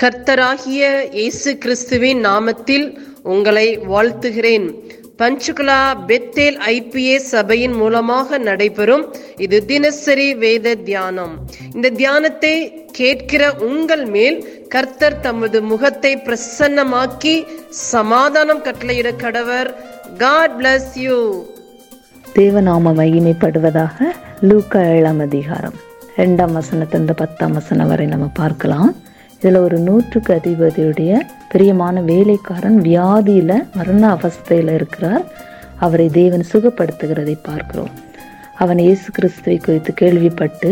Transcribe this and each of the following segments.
கர்த்தராகிய இயேசு கிறிஸ்துவின் நாமத்தில் உங்களை வாழ்த்துகிறேன். பஞ்சுகுலா பெத்தேல் ஐபிஏ சபையின் மூலமாக நடைபெறும் இது தினசரி வேத தியானம். இந்த தியானத்தை கேட்கிற உங்கள் மேல் கர்த்தர் தமது முகத்தை பிரசன்னமாக்கி சமாதானம் கட்டளையிட கடவர். காட் பிளஸ் யூ தேவநாம மகிமைப்படுவதாக லூக்கா ஏழாம் அதிகாரம். ரெண்டாம் வசனத்திலிருந்து பத்தாம் வசனம் வரை நம்ம பார்க்கலாம். இதில் ஒரு நூற்றுக்கு அதிபதியுடைய பிரியமான வேலைக்காரன் வியாதியில் மரண அவஸ்தையில் இருக்கிறார். அவரை தேவன் சுகப்படுத்துகிறதை பார்க்கிறோம். அவன் இயேசு கிறிஸ்துவை குறித்து கேள்விப்பட்டு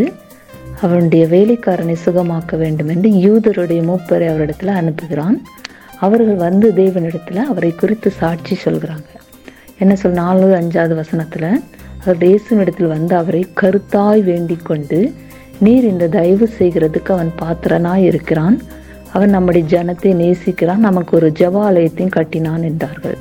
அவனுடைய வேலைக்காரனை சுகமாக்க வேண்டும் என்று யூதருடைய மூப்பரை அவரிடத்துல அனுப்புகிறான். அவர்கள் வந்து தேவனிடத்தில் அவரை குறித்து சாட்சி சொல்கிறாங்க. என்ன சொல் நாலு அஞ்சாவது வசனத்தில் அவர் இயேசுவிடத்தில் வந்து அவரை கருத்தாய் வேண்டிக் கொண்டு நீர் இந்த தயவு செய்கிறதுக்கு அவன் பாத்திரனாய் இருக்கிறான். அவன் நம்முடைய ஜனத்தை நேசிக்கிறான். நமக்கு ஒரு ஜபாலயத்தையும் கட்டினான் என்றார்கள்.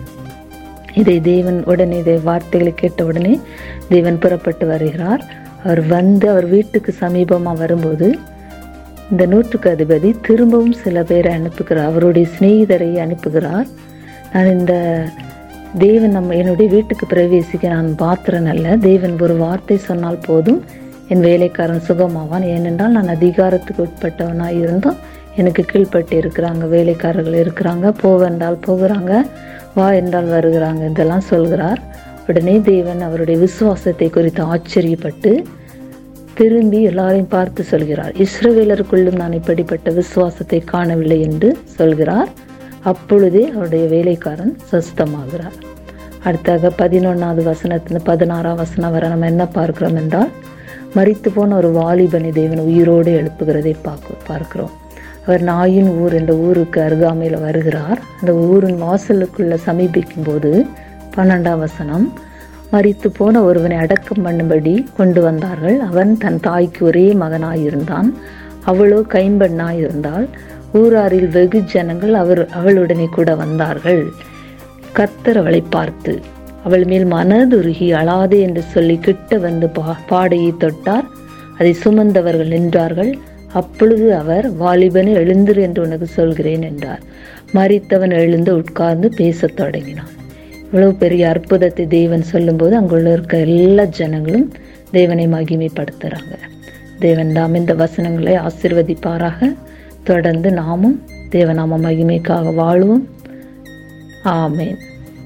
இதை தேவன் உடனே இதை வார்த்தைகளை கேட்ட உடனே தேவன் புறப்பட்டு வருகிறார். அவர் வந்து அவர் வீட்டுக்கு சமீபமாக வரும்போது இந்த நூற்றுக்கு அதிபதி திரும்பவும் சில பேரை அனுப்புகிறார். அவருடைய சிநேகிதரை அனுப்புகிறார். நான் இந்த தேவன் நம்ம என்னுடைய வீட்டுக்கு பிரவேசிக்க நான் பாத்திரன் அல்ல. தேவன் ஒரு வார்த்தை சொன்னால் போதும் என் வேலைக்காரன் சுகமாவான். ஏனென்றால் நான் அதிகாரத்துக்கு உட்பட்டவனாக இருந்தும் எனக்கு கீழ்ப்பட்டு இருக்கிறாங்க. வேலைக்காரர்கள் இருக்கிறாங்க. போவென்றால் போகிறாங்க. வா என்றால் வருகிறாங்க இதெல்லாம் சொல்கிறார். உடனே தேவன் அவருடைய விசுவாசத்தை குறித்து ஆச்சரியப்பட்டு திரும்பி எல்லாரையும் பார்த்து சொல்கிறார். இஸ்ரவேலருக்குள்ளும் நான் இப்படிப்பட்ட விசுவாசத்தை காணவில்லை என்று சொல்கிறார். அப்பொழுதே அவருடைய வேலைக்காரன் சஸ்தமாகிறார். அடுத்தாக பதினொன்றாவது வசனத்தில் பதினாறாம் வசனம் வரை நம்ம என்ன பார்க்கிறோம் என்றால் மறித்து போன ஒரு வாலிபனை தேவன் உயிரோடு எழுப்புகிறதை பார்க்க பார்க்கிறோம். அவர் நாயின் ஊர் என்ற ஊருக்கு அருகாமையில் வருகிறார். அந்த ஊரின் வாசலுக்குள்ள சமீபிக்கும் போது பன்னெண்டாம் வசனம் மறித்து போன ஒருவனை அடக்கம் பண்ணும்படி கொண்டு வந்தார்கள். அவன் தன் தாய்க்கு ஒரே மகனாயிருந்தான். அவளோ கைம்பெண்ணாயிருந்தால் ஊராரில் வெகு ஜனங்கள் அவர் அவளுடனே கூட வந்தார்கள். கர்த்தர் அவளை பார்த்து அவள் மேல் மனதுருகி அழாதே என்று சொல்லி கிட்ட வந்து பா பாடையை தொட்டார். அதை சுமந்தவர்கள் நின்றார்கள். அப்பொழுது அவர் வாலிபனை எழுந்திரு என்று உனக்கு சொல்கிறேன் என்றார். மறித்தவன் எழுந்து உட்கார்ந்து பேசத் தொடங்கினான். இவ்வளவு பெரிய அற்புதத்தை தேவன் சொல்லும்போது அங்குள்ள இருக்க எல்லா ஜனங்களும் தேவனை மகிமைப்படுத்துகிறாங்க தேவன் தாம் இந்த வசனங்களை ஆசிர்வதிப்பாராக. தொடர்ந்து நாமும் தேவநாம மகிமைக்காக வாழ்வோம். ஆமேன்.